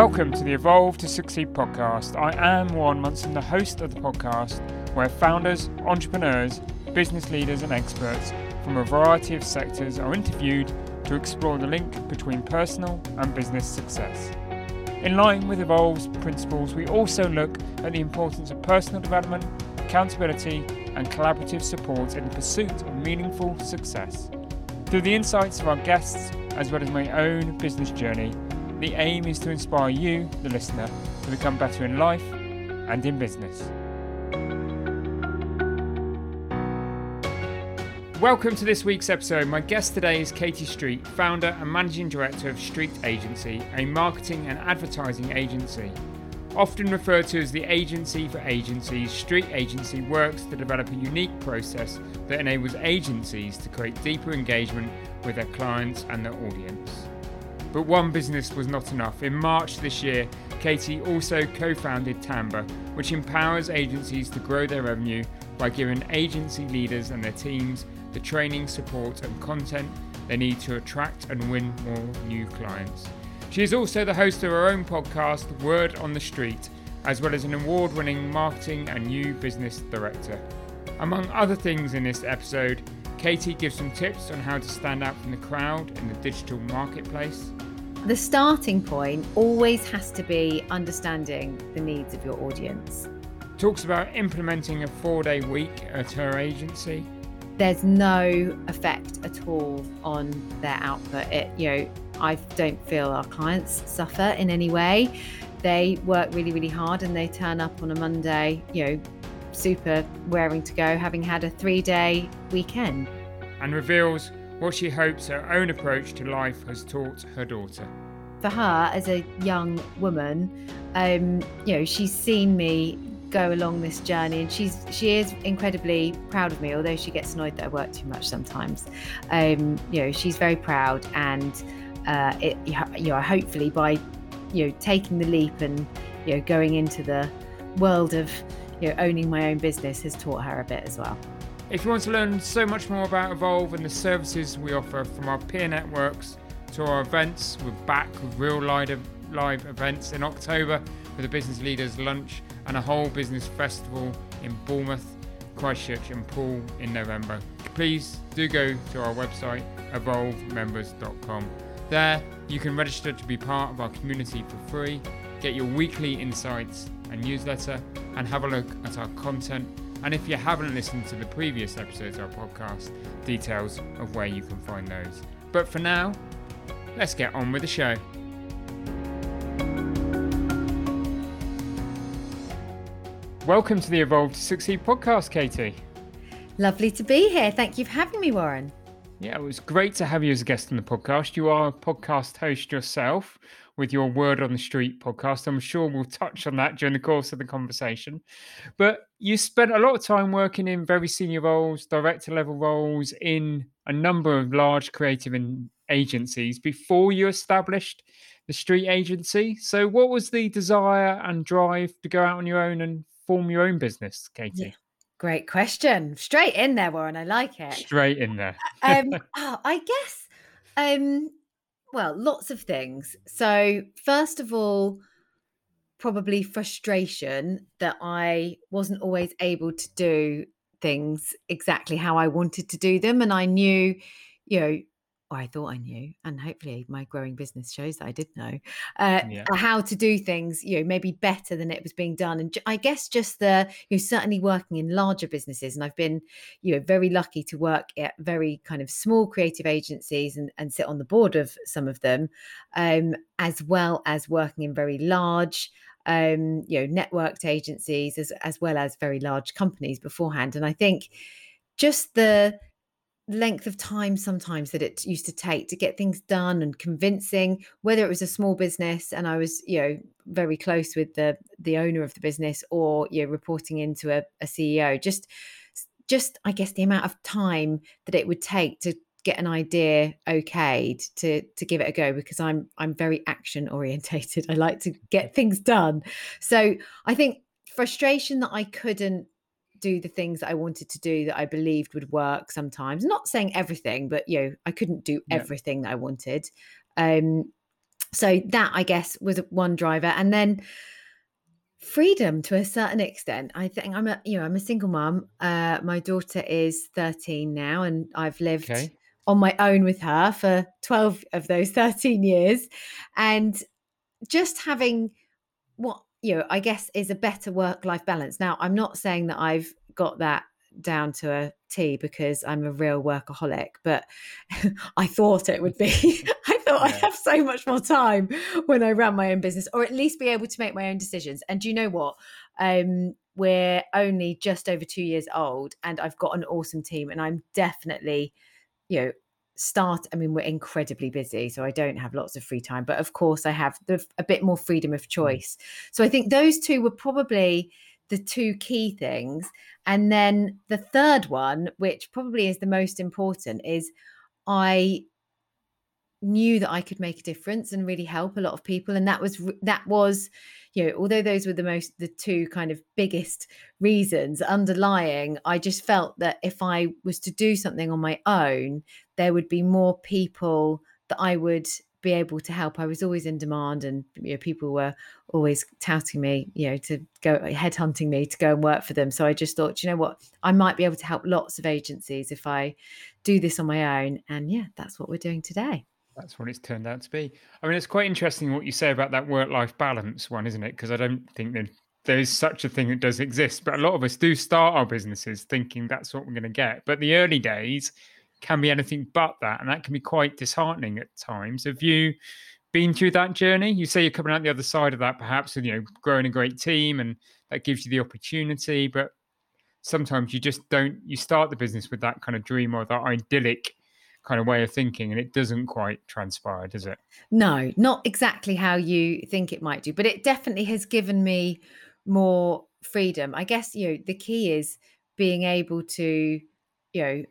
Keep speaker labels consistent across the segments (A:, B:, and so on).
A: Welcome to the Evolve to Succeed podcast. I am Warren Munson, the host of the podcast, where founders, entrepreneurs, business leaders, and experts from a variety of sectors are interviewed to explore the link between personal and business success. In line with Evolve's principles, we also look at the importance of personal development, accountability, and collaborative support in the pursuit of meaningful success. Through the insights of our guests, as well as my own business journey, the aim is to inspire you, the listener, to become better in life and in business. Welcome to this week's episode. My guest today is Katie Street, founder and managing director of Street Agency, a marketing and advertising agency. Often referred to as the agency for agencies, Street Agency works to develop a unique process that enables agencies to create deeper engagement with their clients and their audience. But one business was not enough. In March this year, Katie also co founded TANBA, which empowers agencies to grow their revenue by giving agency leaders and their teams the training, support, and content they need to attract and win more new clients. She is also the host of her own podcast, Word on the Street, as well as an award winning marketing and new business director. Among other things in this episode, Katie gives some tips on how to stand out from the crowd in the digital marketplace.
B: The starting point always has to be understanding the needs of your audience.
A: Talks about implementing a four day week at her agency.
B: There's no effect at all on their output. It, you know, I don't feel our clients suffer in any way. They work really, really hard and they turn up on a Monday, you know, super raring to go, having had a three day weekend.
A: And reveals what she hopes her own approach to life has taught her daughter.
B: For her, as a young woman, um, you know, she's seen me go along this journey and she's she is incredibly proud of me although she gets annoyed that I work too much sometimes um, you know she's very proud and uh, it, you know hopefully by you know taking the leap and you know going into the world of you know, owning my own business has taught her a bit as well.
A: If you want to learn so much more about Evolve and the services we offer from our peer networks to our events, we're back with real live, live events in October with a business leaders lunch and a whole business festival in Bournemouth, Christchurch, and Poole in November. Please do go to our website, evolvemembers.com. There, you can register to be part of our community for free, get your weekly insights and newsletter, and have a look at our content. And if you haven't listened to the previous episodes of our podcast, details of where you can find those. But for now, let's get on with the show. Welcome to the Evolve to Succeed podcast, Katie.
B: Lovely to be here. Thank you for having me, Warren.
A: Yeah, it was great to have you as a guest on the podcast. You are a podcast host yourself, with your Word on the Street podcast. I'm sure we'll touch on that during the course of the conversation. But you spent a lot of time working in very senior roles, director level roles in a number of large creative agencies before you established the Street Agency. So, what was the desire and drive to go out on your own and form your own business, Katie? Yeah.
B: Great question. Straight in there, Warren. I like it.
A: Straight in there.
B: um, oh, I guess um, well, lots of things. So, first of all, probably frustration that I wasn't always able to do things exactly how I wanted to do them. And I knew, you know, or I thought I knew, and hopefully my growing business shows that I did know uh, yeah. how to do things, you know, maybe better than it was being done. And I guess just the, you know, certainly working in larger businesses, and I've been, you know, very lucky to work at very kind of small creative agencies and, and sit on the board of some of them, um, as well as working in very large um, you know, networked agencies as as well as very large companies beforehand. And I think just the length of time sometimes that it used to take to get things done and convincing whether it was a small business and i was you know very close with the the owner of the business or you know reporting into a, a ceo just just i guess the amount of time that it would take to get an idea okayed to to give it a go because i'm i'm very action orientated. I like to get things done. So i think frustration that i couldn't do the things that I wanted to do that I believed would work sometimes. Not saying everything, but you know, I couldn't do everything yeah. that I wanted. Um, so that I guess was one driver, and then freedom to a certain extent. I think I'm a you know I'm a single mum. Uh, my daughter is 13 now, and I've lived. Okay. On my own with her for 12 of those 13 years. And just having what you know, I guess is a better work life balance. Now, I'm not saying that I've got that down to a T because I'm a real workaholic, but I thought it would be. I thought yeah. I'd have so much more time when I ran my own business, or at least be able to make my own decisions. And do you know what? Um, we're only just over two years old, and I've got an awesome team, and I'm definitely, you know, start i mean we're incredibly busy so i don't have lots of free time but of course i have the, a bit more freedom of mm. choice so i think those two were probably the two key things. And then the third one, which probably is the most important, is I knew that I could make a difference and really help a lot of people. And that was that was, you know, although those were the most the two kind of biggest reasons underlying, I just felt that if I was to do something on my own, there would be more people that I would be able to help. I was always in demand, and you know, people were always touting me, you know, to go headhunting me to go and work for them. So I just thought, you know what, I might be able to help lots of agencies if I do this on my own. And yeah, that's what we're doing today.
A: That's what it's turned out to be. I mean, it's quite interesting what you say about that work-life balance one, isn't it? Because I don't think that there is such a thing that does exist, but a lot of us do start our businesses thinking that's what we're going to get. But the early days can be anything but that. And that can be quite disheartening at times. Have you been through that journey? You say you're coming out the other side of that, perhaps, with, you know, growing a great team and that gives you the opportunity. But sometimes you just don't, you start the business with that kind of dream or that idyllic kind of way of thinking and it doesn't quite transpire does it
B: no not exactly how you think it might do but it definitely has given me more freedom i guess you know the key is being able to you know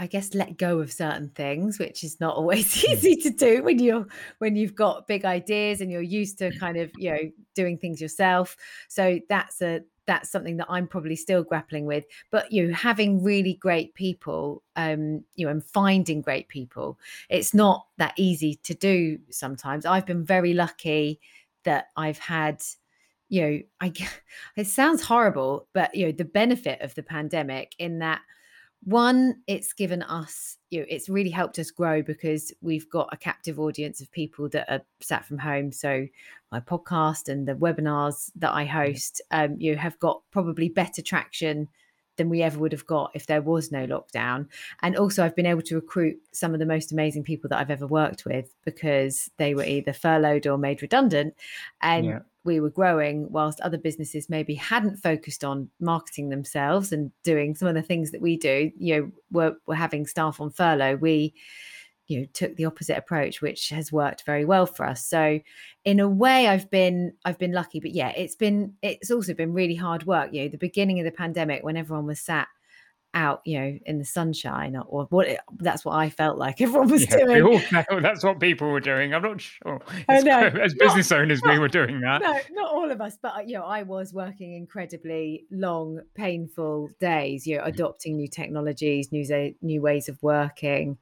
B: I guess let go of certain things, which is not always hmm. easy to do when you're when you've got big ideas and you're used to kind of you know doing things yourself. So that's a that's something that I'm probably still grappling with. But you know, having really great people, um, you know, and finding great people, it's not that easy to do sometimes. I've been very lucky that I've had you know i it sounds horrible but you know the benefit of the pandemic in that one it's given us you know it's really helped us grow because we've got a captive audience of people that are sat from home so my podcast and the webinars that i host um, you have got probably better traction than we ever would have got if there was no lockdown. And also, I've been able to recruit some of the most amazing people that I've ever worked with because they were either furloughed or made redundant. And yeah. We were growing whilst other businesses maybe hadn't focused on marketing themselves and doing some of the things that we do. You know, we're, we're having staff on furlough. We, you know took the opposite approach which has worked very well for us so in a way i've been i've been lucky but yeah it's been it's also been really hard work you know the beginning of the pandemic when everyone was sat out, you know, in the sunshine, or what? That's what I felt like everyone was yeah, doing.
A: We all that's what people were doing. I'm not sure. As, know, as business not, owners, not, we were doing that.
B: No, not all of us, but you know, I was working incredibly long, painful days. You know, mm. adopting new technologies, new new ways of working.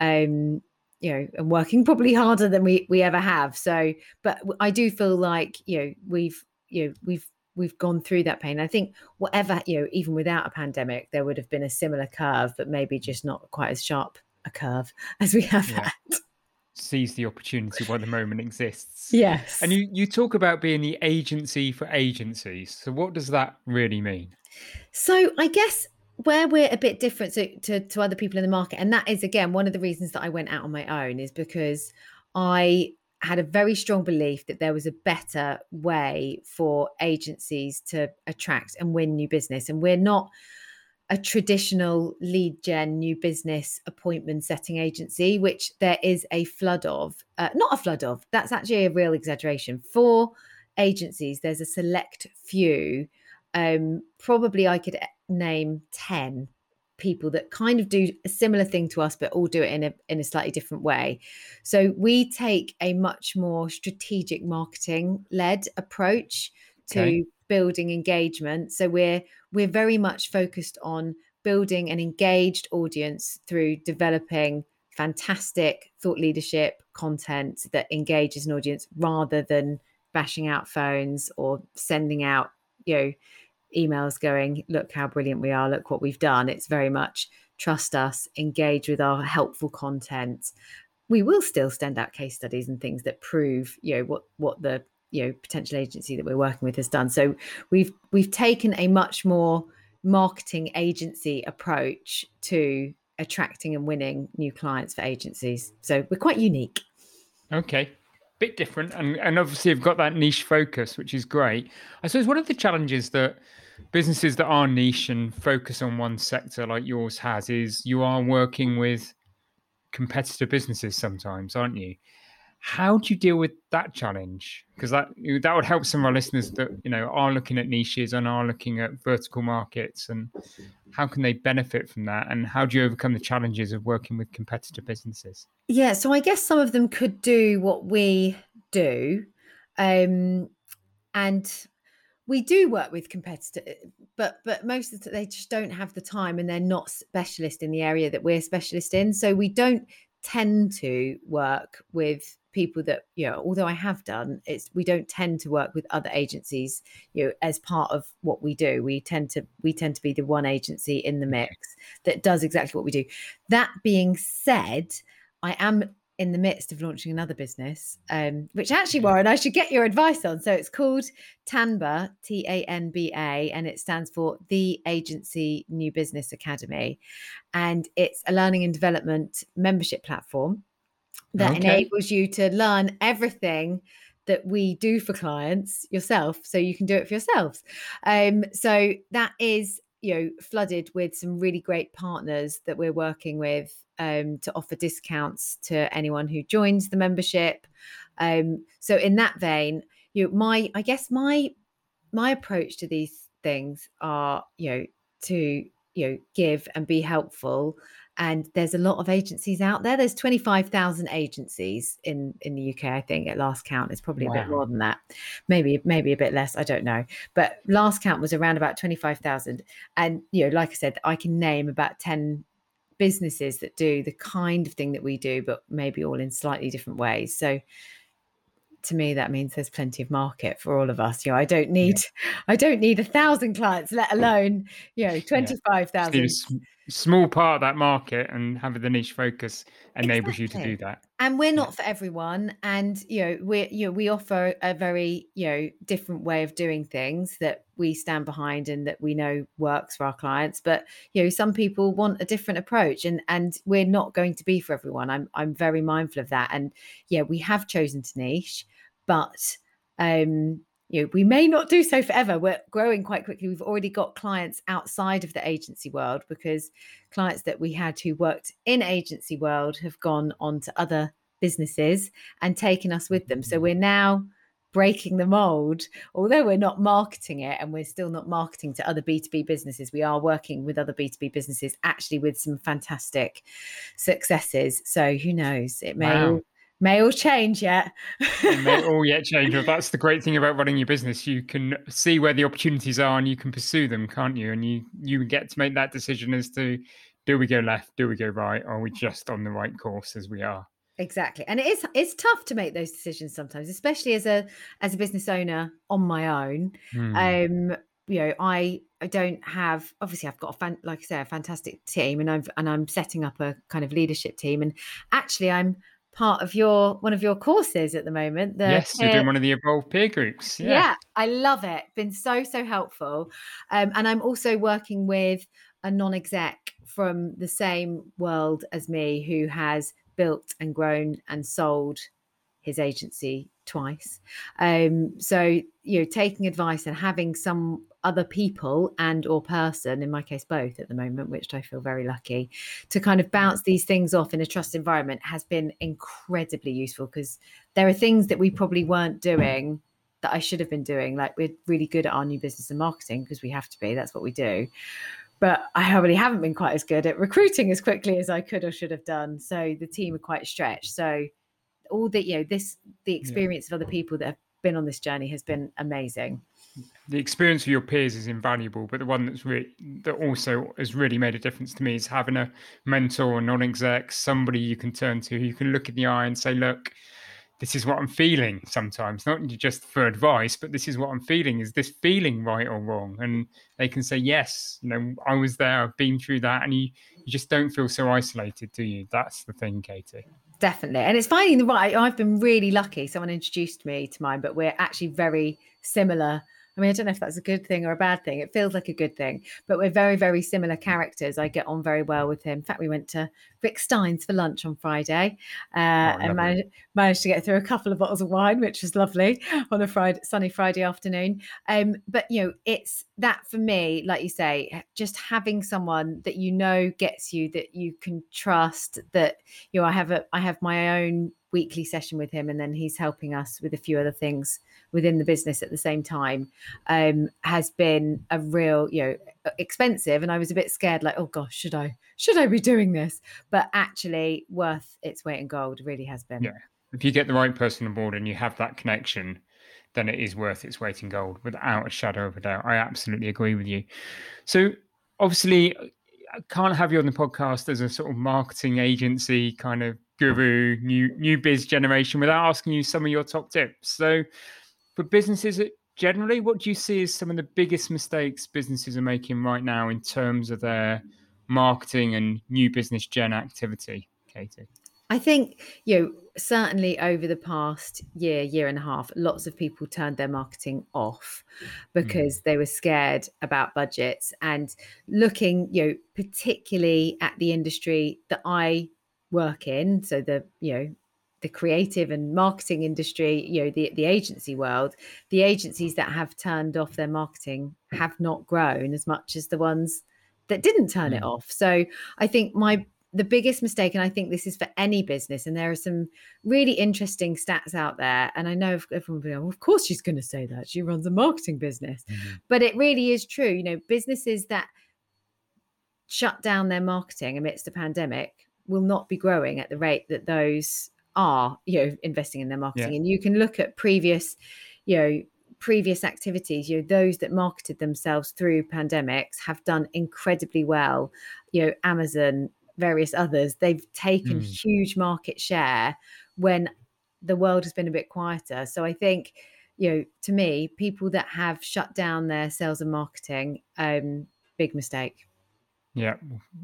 B: Um, you know, and working probably harder than we we ever have. So, but I do feel like you know we've you know we've we've gone through that pain. I think whatever, you know, even without a pandemic, there would have been a similar curve, but maybe mm. just not quite as sharp a curve as we have yeah. had.
A: Seize the opportunity while the moment exists.
B: Yes.
A: And you, you talk about being the agency for agencies. So what does that really mean?
B: So I guess where we're a bit different to, to, to other people in the market, and that is again one of the reasons that I went out on my own is because I had a very strong belief that there was a better way for agencies to attract and win new business. And we're not a traditional lead gen new business appointment setting agency, which there is a flood of. Uh, not a flood of, that's actually a real exaggeration. For agencies, there's a select few. Um, probably I could name 10 people that kind of do a similar thing to us but all do it in a in a slightly different way so we take a much more strategic marketing led approach to okay. building engagement so we're we're very much focused on building an engaged audience through developing fantastic thought leadership content that engages an audience rather than bashing out phones or sending out, you know, emails going, look how brilliant we are, look what we've done. It's very much trust us, engage with our helpful content. We will still send out case studies and things that prove, you know, what what the you know potential agency that we're working with has done. So we've we've taken a much more marketing agency approach to attracting and winning new clients for agencies. So we're quite unique.
A: Okay. Bit different. And, and obviously, you've got that niche focus, which is great. I suppose one of the challenges that businesses that are niche and focus on one sector like yours has is you are working with competitor businesses sometimes, aren't you? How do you deal with that challenge? Because that that would help some of our listeners that you know are looking at niches and are looking at vertical markets, and how can they benefit from that? And how do you overcome the challenges of working with competitor businesses?
B: Yeah, so I guess some of them could do what we do, um, and we do work with competitors, but but most of the, they just don't have the time, and they're not specialist in the area that we're specialist in. So we don't tend to work with people that you know although i have done it's we don't tend to work with other agencies you know as part of what we do. We tend to we tend to be the one agency in the mix that does exactly what we do. That being said i am in the midst of launching another business, um, which actually, Warren, I should get your advice on. So it's called TANBA, T A N B A, and it stands for the Agency New Business Academy. And it's a learning and development membership platform that okay. enables you to learn everything that we do for clients yourself so you can do it for yourselves um, so that is you know flooded with some really great partners that we're working with um, to offer discounts to anyone who joins the membership. Um, so in that vein you know, my i guess my my approach to these things are you know to you know give and be helpful and there's a lot of agencies out there. There's 25,000 agencies in in the UK I think at last count. It's probably wow. a bit more than that. Maybe maybe a bit less I don't know. But last count was around about 25,000 and you know like I said I can name about 10 businesses that do the kind of thing that we do but maybe all in slightly different ways. So to me that means there's plenty of market for all of us. You know i don't need yeah. i don't need a thousand clients let alone you know 25,000 yeah
A: small part of that market and having the niche focus enables exactly. you to do that.
B: And we're not for everyone and you know we you know we offer a very you know different way of doing things that we stand behind and that we know works for our clients but you know some people want a different approach and and we're not going to be for everyone. I'm i'm very mindful of that and yeah we have chosen to niche but um you know, we may not do so forever. We're growing quite quickly. We've already got clients outside of the agency world because clients that we had who worked in agency world have gone on to other businesses and taken us with them. So mm-hmm. we're now breaking the mold. Although we're not marketing it and we're still not marketing to other B2B businesses, we are working with other B2B businesses actually with some fantastic successes. So who knows? It may wow may all change yet.
A: may all yet change. Well, that's the great thing about running your business. You can see where the opportunities are and you can pursue them, can't you? And you you get to make that decision as to do we go left, do we go right, or are we just on the right course as we are?
B: Exactly. And it is it's tough to make those decisions sometimes, especially as a as a business owner on my own. Hmm. Um you know i i don't have obviously i've got a fan like i say a fantastic team and i've and i'm setting up a kind of leadership team and actually i'm part of your one of your courses at the moment.
A: The yes, you're doing one of the evolved peer groups. Yeah.
B: yeah, I love it. Been so so helpful, um, and I'm also working with a non-exec from the same world as me who has built and grown and sold his agency twice. Um, so you know, taking advice and having some other people and or person in my case both at the moment which i feel very lucky to kind of bounce mm. these things off in a trust environment has been incredibly useful because there are things that we probably weren't doing that i should have been doing like we're really good at our new business and marketing because we have to be that's what we do but I probably haven't been quite as good at recruiting as quickly as I could or should have done. So the team are quite stretched. So all the you know this the experience yeah. of other people that have been on this journey has been amazing.
A: The experience of your peers is invaluable, but the one that's re- that also has really made a difference to me is having a mentor, a non-exec, somebody you can turn to, who you can look in the eye and say, "Look, this is what I'm feeling." Sometimes, not just for advice, but this is what I'm feeling. Is this feeling right or wrong? And they can say, "Yes, you know, I was there. I've been through that," and you you just don't feel so isolated, do you? That's the thing, Katie
B: definitely and it's finding the right i've been really lucky someone introduced me to mine but we're actually very similar I mean, I don't know if that's a good thing or a bad thing. It feels like a good thing, but we're very, very similar characters. I get on very well with him. In fact, we went to Rick Stein's for lunch on Friday uh, oh, and managed, managed, to get through a couple of bottles of wine, which was lovely on a Friday, sunny Friday afternoon. Um, but, you know, it's that for me, like you say, just having someone that you know gets you, that you can trust, that, you know, I have a, I have my own weekly session with him and then he's helping us with a few other things within the business at the same time um, has been a real you know expensive and i was a bit scared like oh gosh should i should i be doing this? But actually worth its weight in gold really has been.
A: Yeah. If you get the right person on board and you have that connection then it is worth its weight in gold without a shadow of a doubt. I absolutely agree with you. So obviously I can't have you on the podcast as a sort of marketing agency kind of guru, new new biz generation, without asking you some of your top tips. So, for businesses generally, what do you see as some of the biggest mistakes businesses are making right now in terms of their marketing and new business gen activity, Katie?
B: I think, you know, certainly over the past year, year and a half, lots of people turned their marketing off because mm. they were scared about budgets and looking, you know, particularly at the industry that I work in so the you know the creative and marketing industry you know the the agency world the agencies that have turned off their marketing have not grown as much as the ones that didn't turn mm. it off so i think my the biggest mistake and i think this is for any business and there are some really interesting stats out there and i know everyone will be like, well, of course she's going to say that she runs a marketing business mm-hmm. but it really is true you know businesses that shut down their marketing amidst a pandemic will not be growing at the rate that those are, you know, investing in their marketing. Yeah. And you can look at previous, you know, previous activities, you know, those that marketed themselves through pandemics have done incredibly well. You know, Amazon, various others, they've taken mm. huge market share when the world has been a bit quieter. So I think, you know, to me, people that have shut down their sales and marketing, um, big mistake.
A: Yeah,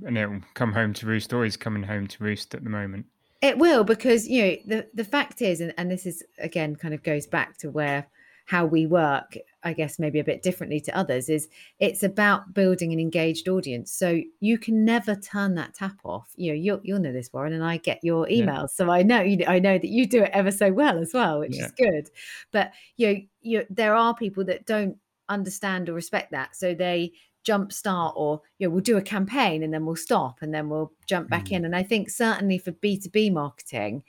A: and it'll come home to roost. Always coming home to roost at the moment.
B: It will because you know the the fact is, and, and this is again kind of goes back to where how we work. I guess maybe a bit differently to others is it's about building an engaged audience. So you can never turn that tap off. You know, you'll you'll know this, Warren, and I get your emails, yeah. so I know you. know, I know that you do it ever so well as well, which yeah. is good. But you know, you there are people that don't understand or respect that, so they jump start or you know we'll do a campaign and then we'll stop and then we'll jump back mm. in and i think certainly for b2b marketing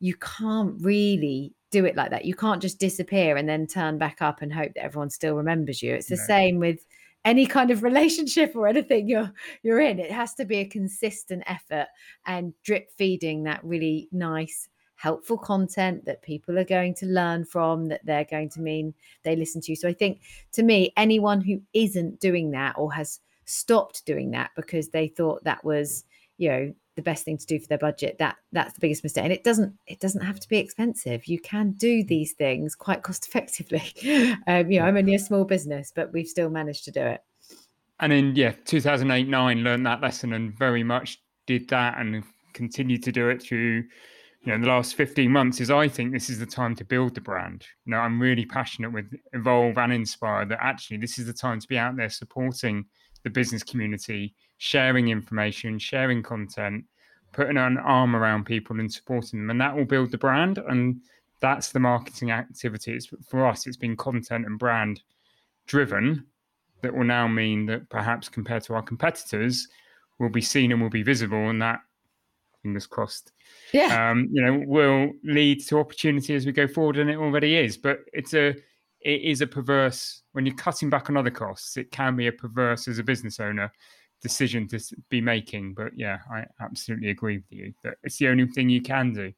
B: you can't really do it like that you can't just disappear and then turn back up and hope that everyone still remembers you it's the no. same with any kind of relationship or anything you're you're in it has to be a consistent effort and drip feeding that really nice helpful content that people are going to learn from, that they're going to mean they listen to. You. So I think to me, anyone who isn't doing that or has stopped doing that because they thought that was, you know, the best thing to do for their budget that that's the biggest mistake. And it doesn't it doesn't have to be expensive. You can do these things quite cost effectively. Um, you know i'm only a small business but we've still managed to do it.
A: And in yeah 2008 9 learned that lesson and very much did that and continued to do it through you know, in the last 15 months is I think this is the time to build the brand. You know, I'm really passionate with Evolve and Inspire that actually this is the time to be out there supporting the business community, sharing information, sharing content, putting an arm around people and supporting them. And that will build the brand. And that's the marketing activity. It's, for us, it's been content and brand driven that will now mean that perhaps compared to our competitors, will be seen and will be visible. And that fingers crossed.
B: Yeah.
A: Um, you know, will lead to opportunity as we go forward, and it already is. But it's a it is a perverse when you're cutting back on other costs. It can be a perverse as a business owner decision to be making. But yeah, I absolutely agree with you that it's the only thing you can do.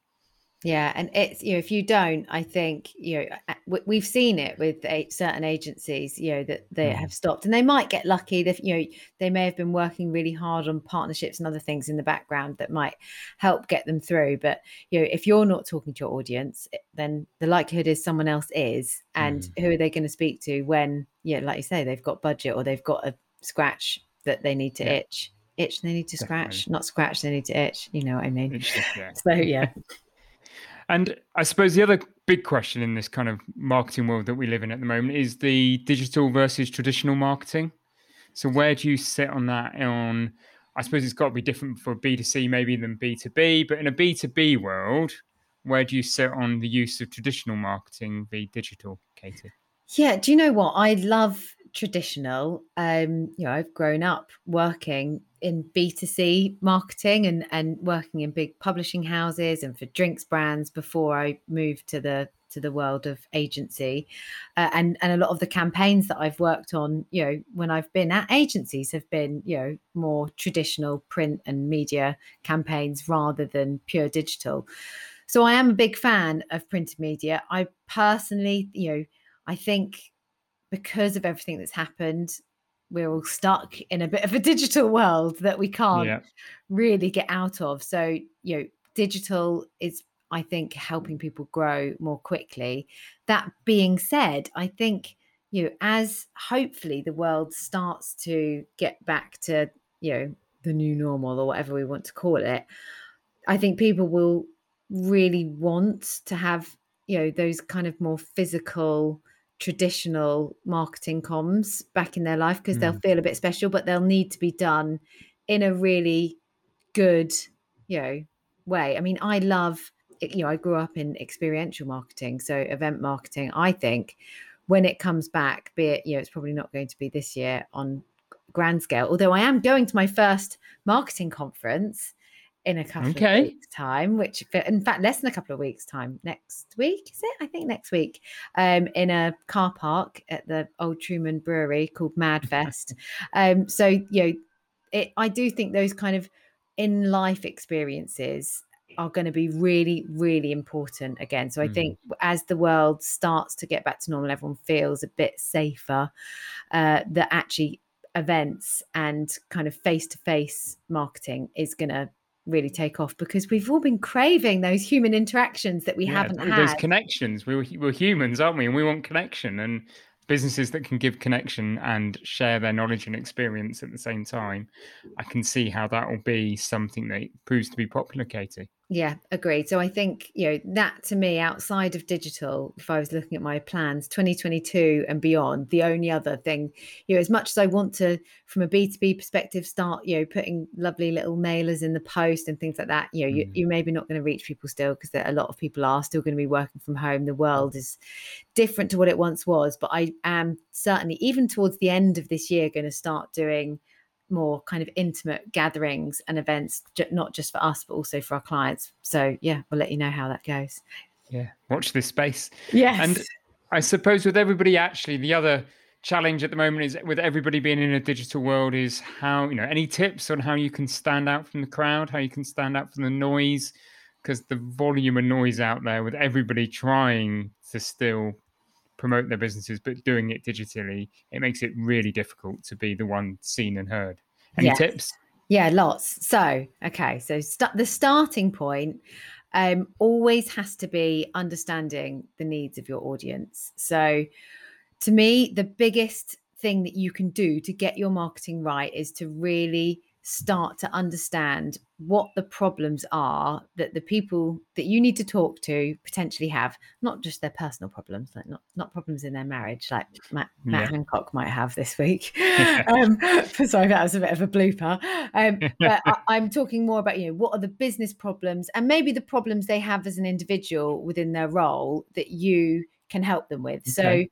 B: Yeah, and it's you know if you don't, I think you know we've seen it with certain agencies, you know that they mm. have stopped, and they might get lucky. That you know they may have been working really hard on partnerships and other things in the background that might help get them through. But you know if you're not talking to your audience, then the likelihood is someone else is, and mm. who are they going to speak to when yeah, like you say, they've got budget or they've got a scratch that they need to yeah. itch, itch they need to Definitely. scratch, not scratch they need to itch. You know what I mean? Itch, yeah. So yeah.
A: And I suppose the other big question in this kind of marketing world that we live in at the moment is the digital versus traditional marketing. So where do you sit on that? On I suppose it's got to be different for B2C maybe than B2B, but in a B2B world, where do you sit on the use of traditional marketing v digital, Katie?
B: Yeah, do you know what? I love traditional. Um, you know, I've grown up working in B2C marketing and, and working in big publishing houses and for drinks brands before I moved to the to the world of agency. Uh, and and a lot of the campaigns that I've worked on, you know, when I've been at agencies have been, you know, more traditional print and media campaigns rather than pure digital. So I am a big fan of printed media. I personally, you know, I think because of everything that's happened, we're all stuck in a bit of a digital world that we can't yeah. really get out of. So, you know, digital is, I think, helping people grow more quickly. That being said, I think, you know, as hopefully the world starts to get back to, you know, the new normal or whatever we want to call it, I think people will really want to have, you know, those kind of more physical traditional marketing comms back in their life because mm. they'll feel a bit special, but they'll need to be done in a really good, you know, way. I mean, I love, you know, I grew up in experiential marketing, so event marketing. I think when it comes back, be it, you know, it's probably not going to be this year on grand scale, although I am going to my first marketing conference in a couple okay. of weeks' time, which in fact less than a couple of weeks' time. Next week is it? I think next week, um, in a car park at the Old Truman Brewery called Madfest. um, so you know, it, I do think those kind of in life experiences are going to be really, really important again. So I mm. think as the world starts to get back to normal, everyone feels a bit safer. Uh, that actually events and kind of face to face marketing is going to really take off because we've all been craving those human interactions that we yeah, haven't had.
A: Those connections. We were, we're humans, aren't we? And we want connection and businesses that can give connection and share their knowledge and experience at the same time. I can see how that will be something that proves to be popular, Katie.
B: Yeah, agreed. So I think, you know, that to me, outside of digital, if I was looking at my plans, 2022 and beyond, the only other thing, you know, as much as I want to, from a B2B perspective, start, you know, putting lovely little mailers in the post and things like that, you know, mm. you, you're maybe not going to reach people still because a lot of people are still going to be working from home. The world is different to what it once was. But I am certainly, even towards the end of this year, going to start doing more kind of intimate gatherings and events, not just for us, but also for our clients. So, yeah, we'll let you know how that goes.
A: Yeah, watch this space.
B: Yes.
A: And I suppose with everybody, actually, the other challenge at the moment is with everybody being in a digital world is how, you know, any tips on how you can stand out from the crowd, how you can stand out from the noise, because the volume of noise out there with everybody trying to still promote their businesses but doing it digitally, it makes it really difficult to be the one seen and heard. Any yes. tips?
B: Yeah, lots. So, okay, so st- the starting point um, always has to be understanding the needs of your audience. So, to me, the biggest thing that you can do to get your marketing right is to really start to understand what the problems are that the people that you need to talk to potentially have not just their personal problems like not not problems in their marriage like matt, matt yeah. hancock might have this week um, sorry that was a bit of a blooper um, but I, am talking more about you know what are the business problems and maybe the problems they have as an individual within their role that you can help them with okay. so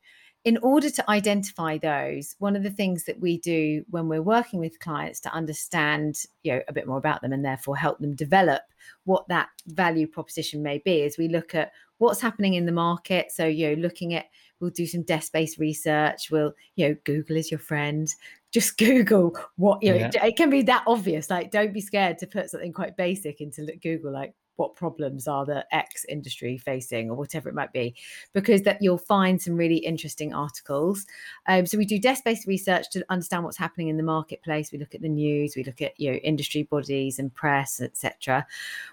B: in order to identify those, one of the things that we do when we're working with clients to understand, you know, a bit more about them and therefore help them develop what that value proposition may be is we look at what's happening in the market. So, you know, looking at we'll do some desk-based research. We'll, you know, Google is your friend. Just Google what you know. Yeah. It can be that obvious. Like, don't be scared to put something quite basic into Google, like what problems are the X industry facing or whatever it might be, because that you'll find some really interesting articles. Um, so we do desk-based research to understand what's happening in the marketplace. We look at the news, we look at you know industry bodies and press, etc.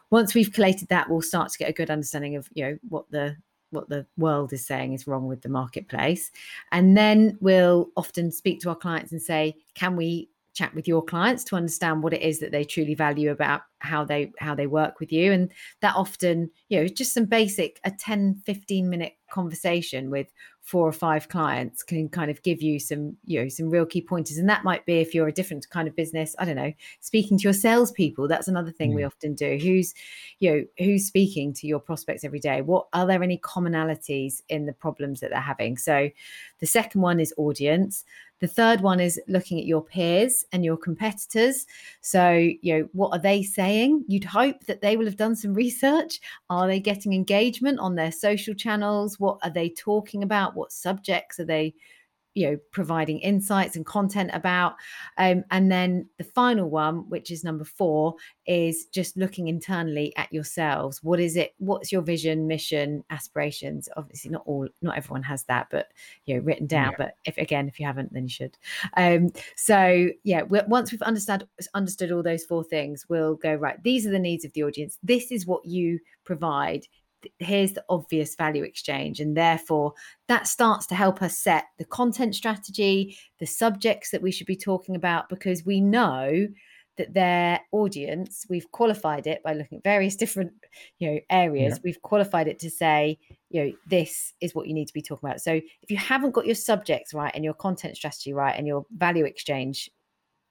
B: Once we've collated that, we'll start to get a good understanding of you know what the what the world is saying is wrong with the marketplace. And then we'll often speak to our clients and say, can we chat with your clients to understand what it is that they truly value about how they how they work with you. And that often you know just some basic a 10 15 minute conversation with four or five clients can kind of give you some you know some real key pointers. And that might be if you're a different kind of business i don't know speaking to your salespeople that's another thing mm. we often do. Who's you know who's speaking to your prospects every day? What are there any commonalities in the problems that they're having? So the second one is audience the third one is looking at your peers and your competitors. So, you know, what are they saying? You'd hope that they will have done some research. Are they getting engagement on their social channels? What are they talking about? What subjects are they you know providing insights and content about um, and then the final one which is number four is just looking internally at yourselves. What is it what's your vision mission aspirations? Obviously not all not everyone has that but you know written down yeah. but if again if you haven't then you should. Um, so yeah once we've understood understood all those four things we'll go right these are the needs of the audience. This is what you provide here's the obvious value exchange and therefore that starts to help us set the content strategy the subjects that we should be talking about because we know that their audience we've qualified it by looking at various different you know areas yeah. we've qualified it to say you know this is what you need to be talking about so if you haven't got your subjects right and your content strategy right and your value exchange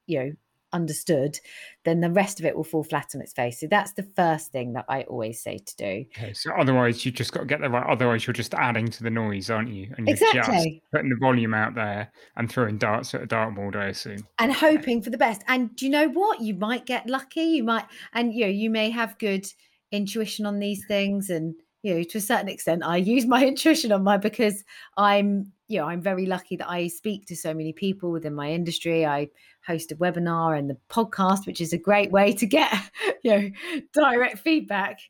B: you know understood, then the rest of it will fall flat on its face. So that's the first thing that I always say to do.
A: Okay, so otherwise you just got to get the right. Otherwise you're just adding to the noise, aren't you? And
B: you're exactly.
A: just putting the volume out there and throwing darts at a dartboard, I assume.
B: And hoping for the best. And do you know what? You might get lucky. You might, and you know, you may have good intuition on these things and you know to a certain extent i use my intuition on my because i'm you know i'm very lucky that i speak to so many people within my industry i host a webinar and the podcast, which is a great way to get you know direct feedback.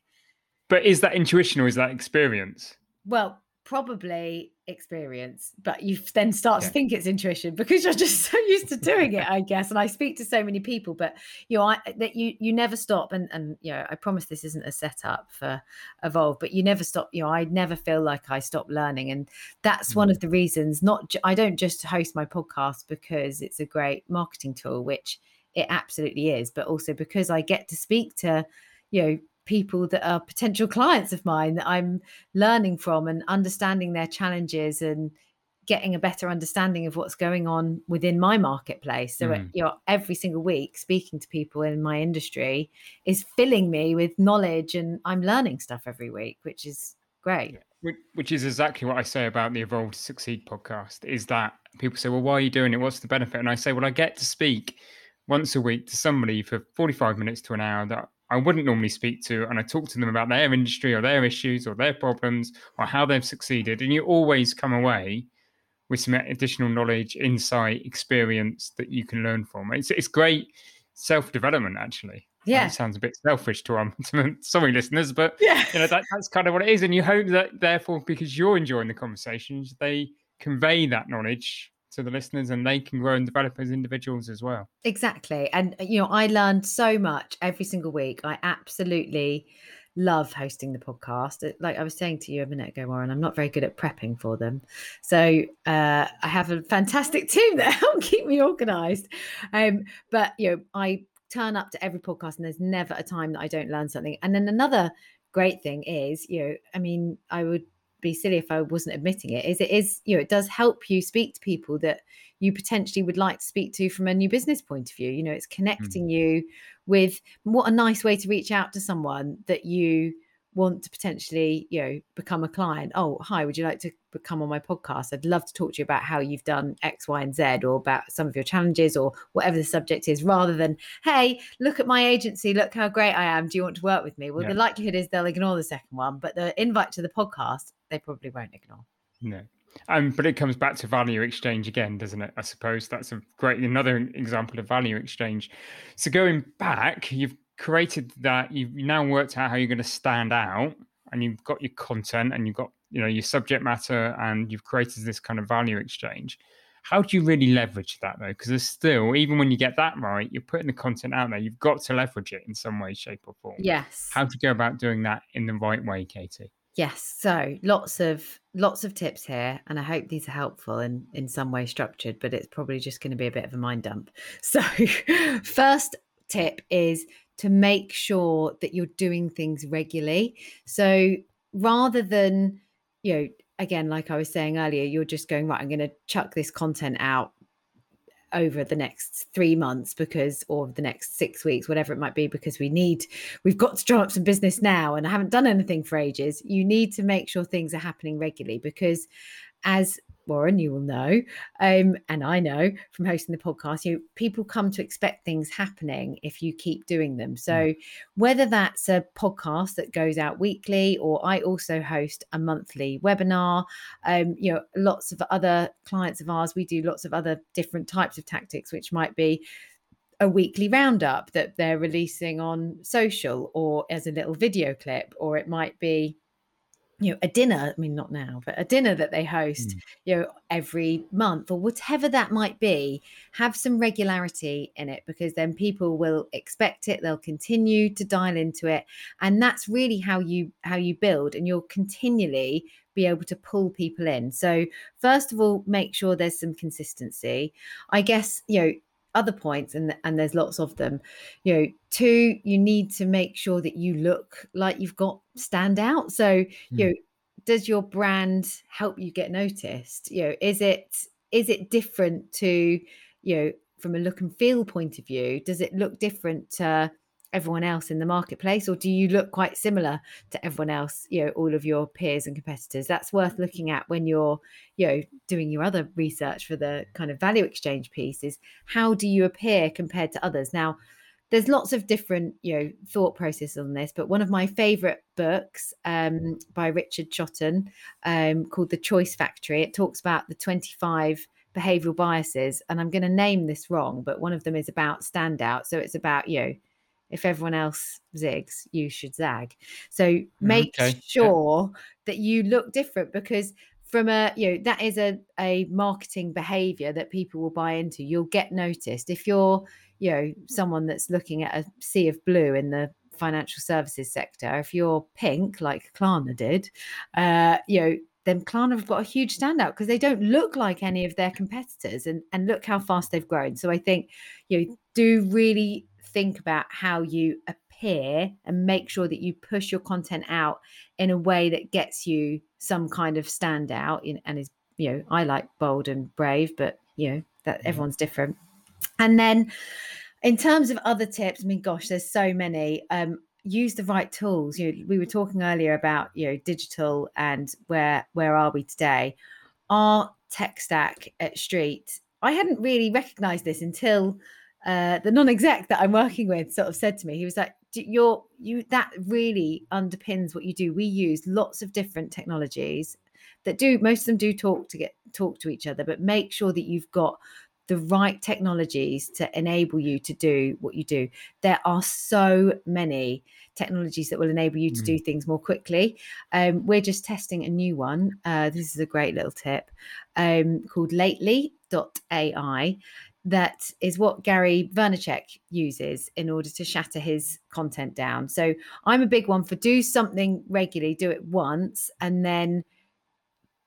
A: But is that intuition or is that experience?
B: Well, probably experience, but you then start yeah. to think it's intuition because you're just so used to doing it, I guess. And I speak to so many people, but you know, I, that you you never stop. And and you know, I promise this isn't a setup for evolve, but you never stop. You know, I never feel like I stop learning, and that's mm. one of the reasons. Not I don't just host my podcast because it's a great marketing tool, which it absolutely is, but also because I get to speak to you know people that are potential clients of mine that I'm learning from and understanding their challenges and getting a better understanding of what's going on within my marketplace. So, mm. you know, every single week speaking to people in my industry is filling me with knowledge and I'm learning stuff every week, which is great.
A: Which is exactly what I say about the Evolve to Succeed podcast is that people say, well, why are you doing it? What's the benefit? And I say, well, I get to speak once a week to somebody for 45 minutes to an hour that I wouldn't normally speak to, and I talk to them about their industry or their issues or their problems or how they've succeeded. And you always come away with some additional knowledge, insight, experience that you can learn from. It's it's great self development, actually.
B: Yeah,
A: it sounds a bit selfish to um to sorry listeners, but yeah, you know that, that's kind of what it is. And you hope that therefore, because you're enjoying the conversations, they convey that knowledge to the listeners and they can grow and develop as individuals as well.
B: Exactly. And, uh, you know, I learned so much every single week. I absolutely love hosting the podcast. Uh, like I was saying to you a minute ago, Warren, I'm not very good at prepping for them. So uh, I have a fantastic team that help keep me organized. Um, but, you know, I turn up to every podcast and there's never a time that I don't learn something. And then another great thing is, you know, I mean, I would be silly if I wasn't admitting it, is it is, you know, it does help you speak to people that you potentially would like to speak to from a new business point of view. You know, it's hmm. connecting mm. you with what a nice way to reach out to someone that you want to potentially, you know, become a client. Oh, hi, would you like to come on my podcast? I'd love to talk to you about how you've done X, Y, and Z or about some of your challenges or whatever the subject is, rather than, hey, look at my agency, look how great I am. Do you want to work with me? Well, yeah. the likelihood is they'll ignore the second one, but the invite to the podcast, they probably won't ignore.
A: No. Um, but it comes back to value exchange again, doesn't it? I suppose that's a great another example of value exchange. So going back, you've created that, you've now worked out how you're going to stand out, and you've got your content, and you've got you know your subject matter, and you've created this kind of value exchange. How do you really leverage that though? Because there's still, even when you get that right, you're putting the content out there. You've got to leverage it in some way, shape, or form.
B: Yes.
A: How do you go about doing that in the right way, Katie?
B: Yes, so lots of lots of tips here, and I hope these are helpful and in some way structured, but it's probably just going to be a bit of a mind dump. So, first tip is to make sure that you're doing things regularly. So, rather than, you know, again, like I was saying earlier, you're just going, right, I'm going to chuck this content out over the next three months because or the next six weeks whatever it might be because we need we've got to drum up some business now and i haven't done anything for ages. You need to make sure things are happening regularly because as Warren, you will know, um, and I know from hosting the podcast, you people come to expect things happening if you keep doing them. So mm. whether that's a podcast that goes out weekly, or I also host a monthly webinar, um, you know, lots of other clients of ours, we do lots of other different types of tactics, which might be a weekly roundup that they're releasing on social or as a little video clip, or it might be you know a dinner i mean not now but a dinner that they host mm. you know every month or whatever that might be have some regularity in it because then people will expect it they'll continue to dial into it and that's really how you how you build and you'll continually be able to pull people in so first of all make sure there's some consistency i guess you know other points and and there's lots of them. You know two you need to make sure that you look like you've got stand out. So mm. you know does your brand help you get noticed? You know is it is it different to you know from a look and feel point of view? Does it look different to everyone else in the marketplace or do you look quite similar to everyone else you know all of your peers and competitors? That's worth looking at when you're you know doing your other research for the kind of value exchange piece is how do you appear compared to others? Now there's lots of different you know thought processes on this but one of my favorite books um, by richard shotton um, called the choice factory it talks about the 25 behavioral biases and i'm going to name this wrong but one of them is about standout so it's about you know if everyone else zigs, you should zag. So make okay. sure yeah. that you look different because from a you know that is a a marketing behavior that people will buy into. You'll get noticed if you're you know someone that's looking at a sea of blue in the financial services sector. If you're pink like Klarna did, uh, you know then Klarna have got a huge standout because they don't look like any of their competitors and, and look how fast they've grown. So I think you know, do really think about how you appear and make sure that you push your content out in a way that gets you some kind of standout in, and is you know i like bold and brave but you know that mm-hmm. everyone's different. And then in terms of other tips i mean gosh there's so many um use the right tools. You know we were talking earlier about you know digital and where where are we today? Our tech stack at street i hadn't really recognized this until uh, the non-exec that I'm working with sort of said to me, he was like, "You're you that really underpins what you do. We use lots of different technologies that do most of them do talk to get talk to each other, but make sure that you've got the right technologies to enable you to do what you do. There are so many technologies that will enable you to mm. do things more quickly. Um, we're just testing a new one. Uh, this is a great little tip um, called Lately.ai that is what Gary Vaynerchuk uses in order to shatter his content down. So I'm a big one for do something regularly, do it once, and then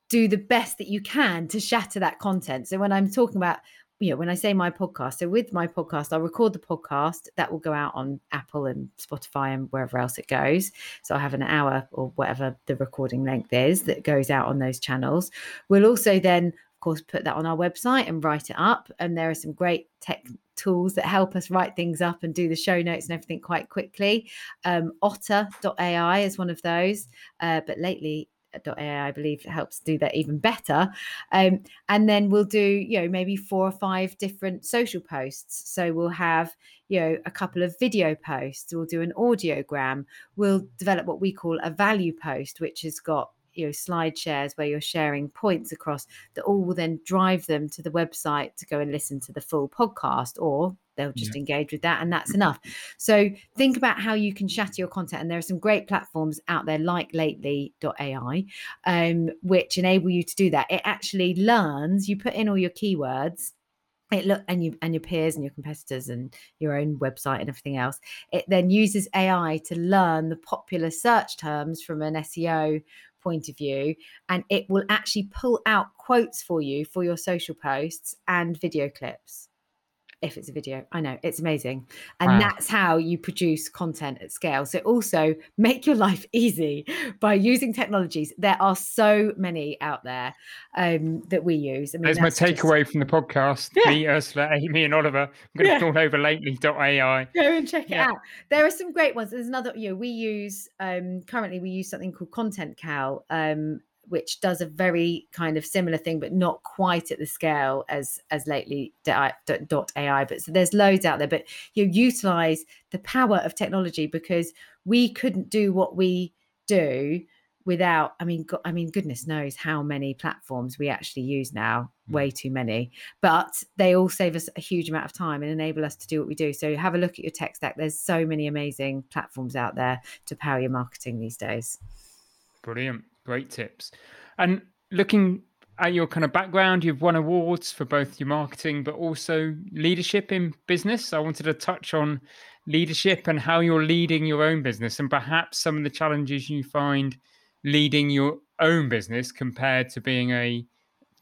B: do the best that you can to shatter that content. So when I'm talking about, you know, when I say my podcast, so with my podcast, I'll record the podcast that will go out on Apple and Spotify and wherever else it goes. So I have an hour or whatever the recording length is that goes out on those channels. We'll also then course, put that on our website and write it up. And there are some great tech tools that help us write things up and do the show notes and everything quite quickly. Um, Otter.ai is one of those, uh, but lately, AI, I believe helps do that even better. Um, and then we'll do, you know, maybe four or five different social posts. So we'll have, you know, a couple of video posts. We'll do an audiogram. We'll develop what we call a value post, which has got you know slide shares where you're sharing points across that all will then drive them to the website to go and listen to the full podcast or they'll just yeah. engage with that and that's enough. So think about how you can shatter your content and there are some great platforms out there like lately.ai um, which enable you to do that. It actually learns you put in all your keywords it look and you and your peers and your competitors and your own website and everything else. It then uses ai to learn the popular search terms from an seo point of view and it will actually pull out quotes for you for your social posts and video clips if it's a video. I know it's amazing. And wow. that's how you produce content at scale. So also make your life easy by using technologies. There are so many out there um, that we use.
A: I mean, There's my takeaway just... from the podcast. Yeah. Me, Ursula, Amy, and Oliver. I'm going to yeah. call over lately.ai.
B: Go and check yeah. it out. There are some great ones. There's another, you know, we use um, currently we use something called Content Cow. Um, which does a very kind of similar thing, but not quite at the scale as as lately dot AI. But so there's loads out there, but you utilize the power of technology because we couldn't do what we do without i mean i mean goodness knows how many platforms we actually use now hmm. way too many but they all save us a huge amount of time and enable us to do what we do so have a look at your tech stack there's so many amazing platforms out there to power your marketing these days
A: brilliant Great tips. And looking at your kind of background, you've won awards for both your marketing but also leadership in business. I wanted to touch on leadership and how you're leading your own business and perhaps some of the challenges you find leading your own business compared to being a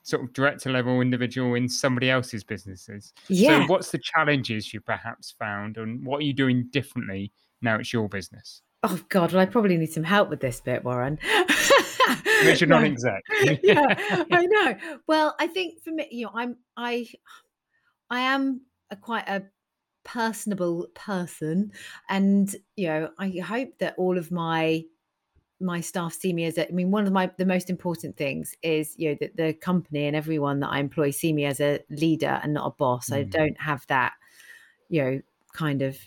A: sort of director level individual in somebody else's businesses. Yeah. So what's the challenges you perhaps found and what are you doing differently now it's your business?
B: Oh God, well I probably need some help with this bit, Warren.
A: Which you're not exact.
B: yeah, I know. Well, I think for me, you know, I'm I I am a quite a personable person, and you know, I hope that all of my my staff see me as a, I mean, one of my the most important things is you know that the company and everyone that I employ see me as a leader and not a boss. Mm. I don't have that, you know, kind of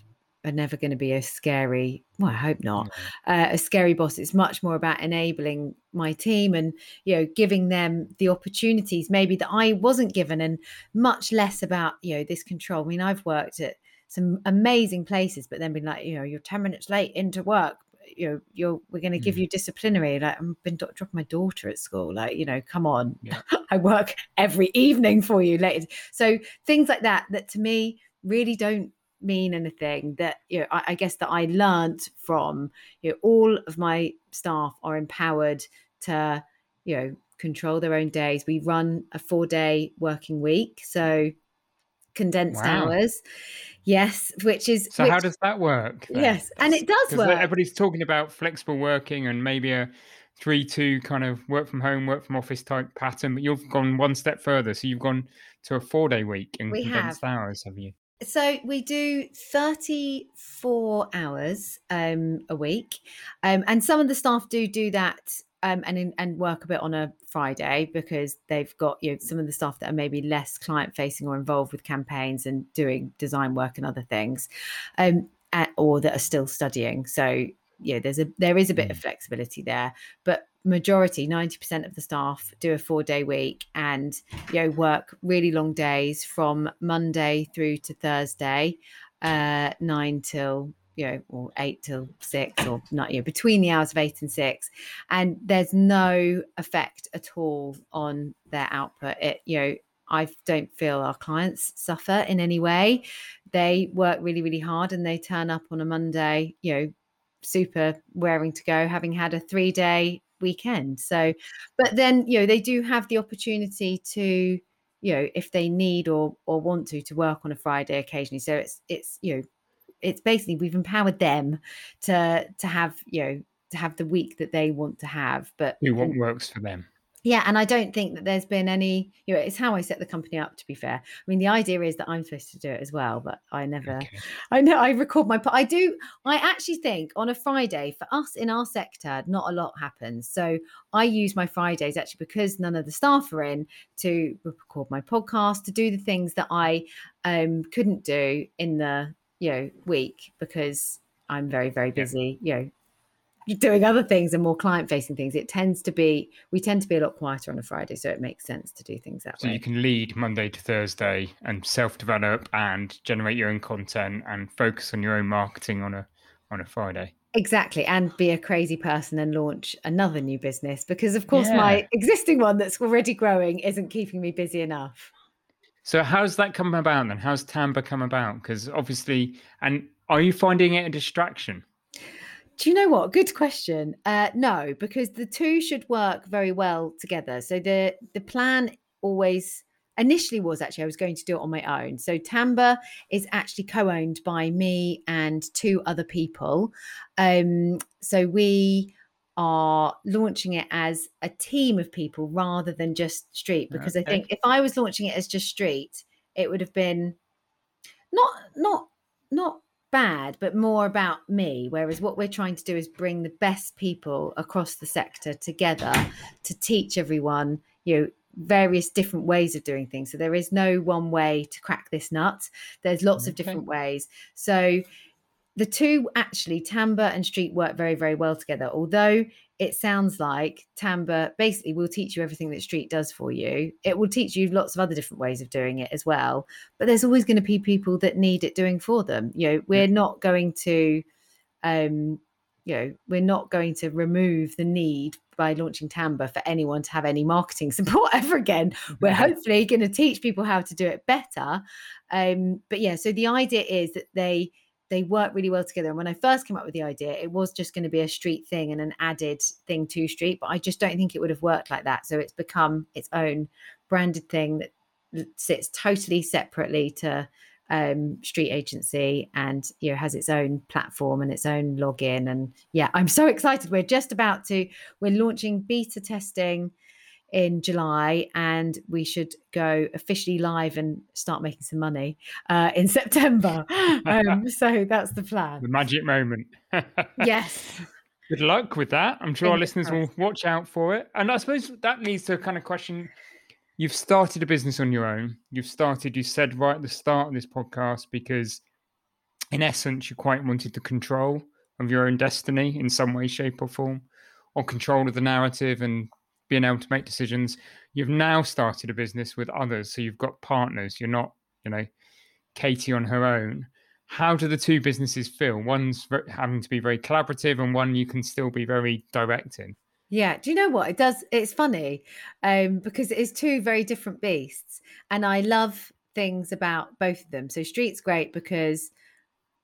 B: are never going to be a scary well i hope not uh, a scary boss. It's much more about enabling my team and you know giving them the opportunities maybe that i wasn't given and much less about you know this control. I mean i've worked at some amazing places but then been like you know you're 10 minutes late into work. You know you're we're going to give mm. you disciplinary. Like i've been dropping my daughter at school like you know come on. Yeah. i work every evening for you later so things like that that to me really don't mean anything that you know I, I, guess that i learned from you know all of my staff are empowered to you know control their own days we run a four day working week so condensed wow. hours yes which is
A: so
B: which,
A: how does that work
B: then? yes and it does uh, work
A: everybody's talking about flexible working and maybe a three two kind of work from home work from office type pattern but you've gone one step further so you've gone to a four day week in we condensed have. hours have you
B: so we do 34 hours um, a week um, and some of the staff do do that um, and in, and work a bit on a friday because they've got you know some of the staff that are maybe less client facing or involved with campaigns and doing design work and other things um, at, or that are still studying so yeah there's a there is a bit of mm. flexibility there but majority 90% of the staff do a four day week and you know work really long days from monday through to thursday uh nine till you know or eight till six or not you know between the hours of eight and six and there's no effect at all on their output it you know I don't feel our clients suffer in any way. They work really, really hard and they turn up on a Monday, you know, super wearing to go, having had a three day weekend. So, but then you know they do have the opportunity to you know if they need or or want to to work on a Friday occasionally. So it's it's you know it's basically we've empowered them to to have you know to have the week that they want to have. But
A: do what works for them
B: yeah and i don't think that there's been any you know it's how i set the company up to be fair i mean the idea is that i'm supposed to do it as well but i never okay. i know i record my i do i actually think on a friday for us in our sector not a lot happens so i use my fridays actually because none of the staff are in to record my podcast to do the things that i um couldn't do in the you know week because i'm very very busy yeah. you know doing other things and more client facing things, it tends to be we tend to be a lot quieter on a Friday, so it makes sense to do things that
A: so
B: way.
A: So you can lead Monday to Thursday and self develop and generate your own content and focus on your own marketing on a on a Friday.
B: Exactly, and be a crazy person and launch another new business because, of course, yeah. my existing one that's already growing isn't keeping me busy enough.
A: So, how's that come about then? How's TANBA come about? Because obviously, and are you finding it a distraction?
B: Do you know what? Good question. Uh, no, because the two should work very well together. So the the plan always initially was actually I was going to do it on my own. So TANBA is actually co-owned by me and two other people. Um, so we are launching it as a team of people rather than just street because okay. I think if I was launching it as just street, it would have been not not not bad, but more about me. Whereas what we're trying to do is bring the best people across the sector together to teach everyone, you know, various different ways of doing things. So there is no one way to crack this nut. There's lots okay. of different ways. So the two actually, TANBA and Street work very, very well together. Although it sounds like TANBA basically will teach you everything that Street does for you. It will teach you lots of other different ways of doing it as well. But there's always going to be people that need it doing for them. You know, we're not going to, um, you know, we're not going to remove the need by launching TANBA for anyone to have any marketing support ever again. We're hopefully going to teach people how to do it better. Um, but yeah, so the idea is that they they work really well together. And when I first came up with the idea, it was just going to be a street thing and an added thing to street, but I just don't think it would have worked like that. So it's become its own branded thing that sits totally separately to um, street agency and you know has its own platform and its own login and yeah i'm so excited we're just about to we're launching beta testing in July, and we should go officially live and start making some money uh, in September. Um, so that's the plan.
A: The magic moment.
B: yes.
A: Good luck with that. I'm sure our listeners will watch out for it. And I suppose that leads to a kind of question. You've started a business on your own. You've started, you said right at the start of this podcast, because in essence, you quite wanted the control of your own destiny in some way, shape, or form, or control of the narrative and being able to make decisions. You've now started a business with others, so you've got partners. You're not, you know, Katie on her own. How do the two businesses feel? One's having to be very collaborative, and one you can still be very direct in.
B: Yeah, do you know what it does? It's funny um, because it's two very different beasts, and I love things about both of them. So Street's great because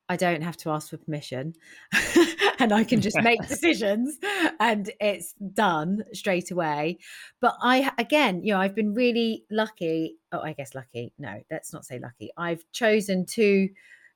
B: I don't have to ask for permission and I can just make decisions and it's done straight away. But I, again, you know, I've been really lucky. Oh, I guess lucky. No, let's not say lucky. I've chosen two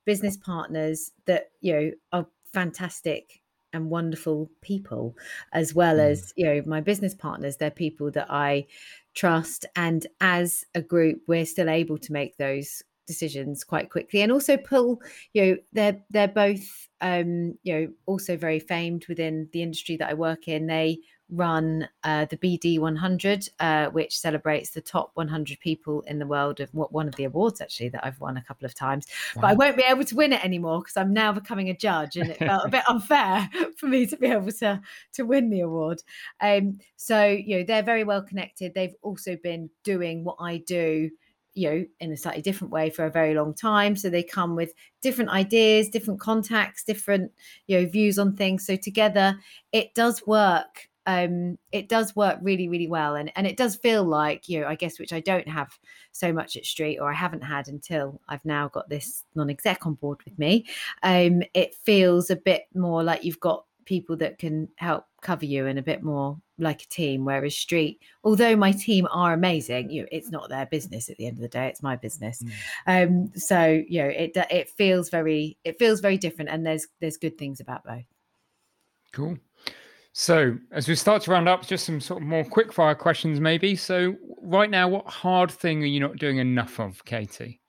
B: business partners that, you know, are fantastic and wonderful people, as well mm. as, you know, my business partners. They're people that I trust. And as a group, we're still able to make those decisions quite quickly and also pull you know they're they're both um you know also very famed within the industry that i work in. They run uh, the bd 100 uh, which celebrates the top 100 people in the world of what one of the awards actually that i've won a couple of times. Wow. but i won't be able to win it anymore because i'm now becoming a judge and it felt a bit unfair for me to be able to to win the award. Um so you know they're very well connected. They've also been doing what i do you know in a slightly different way for a very long time. So they come with different ideas different contacts different you know views on things. So together it does work um it does work really really well. And and it does feel like you know i guess which i don't have so much at street or i haven't had until i've now got this non-exec on board with me um it feels a bit more like you've got people that can help cover you and a bit more like a team whereas street although my team are amazing you know it's not their business at the end of the day it's my business mm. um so you know it it feels very it feels very different and there's there's good things about both
A: cool so as we start to round up just some sort of more quick fire questions maybe so right now what hard thing are you not doing enough of katie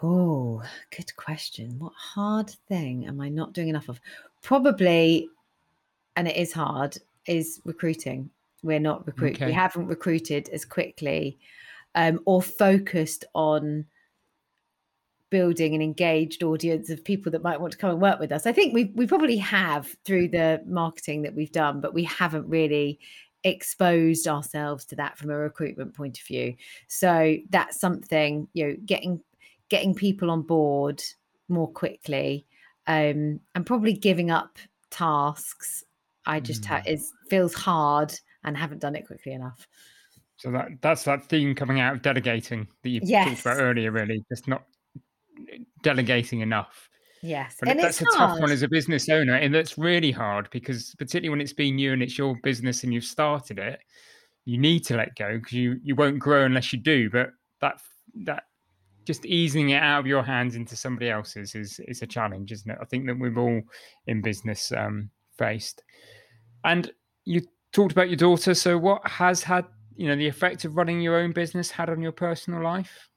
B: Oh, good question. What hard thing am I not doing enough of? Probably, and it is hard, is recruiting. We're not recruiting. Okay. We haven't recruited as quickly um, or focused on building an engaged audience of people that might want to come and work with us. I think we we probably have through the marketing that we've done, but we haven't really exposed ourselves to that from a recruitment point of view. So that's something, you know, getting getting people on board more quickly um, and probably giving up tasks I just mm. ha- is feels hard and haven't done it quickly enough.
A: So that that's that theme coming out of delegating that you yes. talked about earlier, really, just not delegating enough.
B: Yes,
A: but and that's a hard. tough one as a business owner, and that's really hard because particularly when it's been you and it's your business and you've started it, you need to let go because you you won't grow unless you do. But that that just easing it out of your hands into somebody else's is is a challenge, isn't it? I think that we've all in business um, faced. And you talked about your daughter. So what has had you know the effect of running your own business had on your personal life?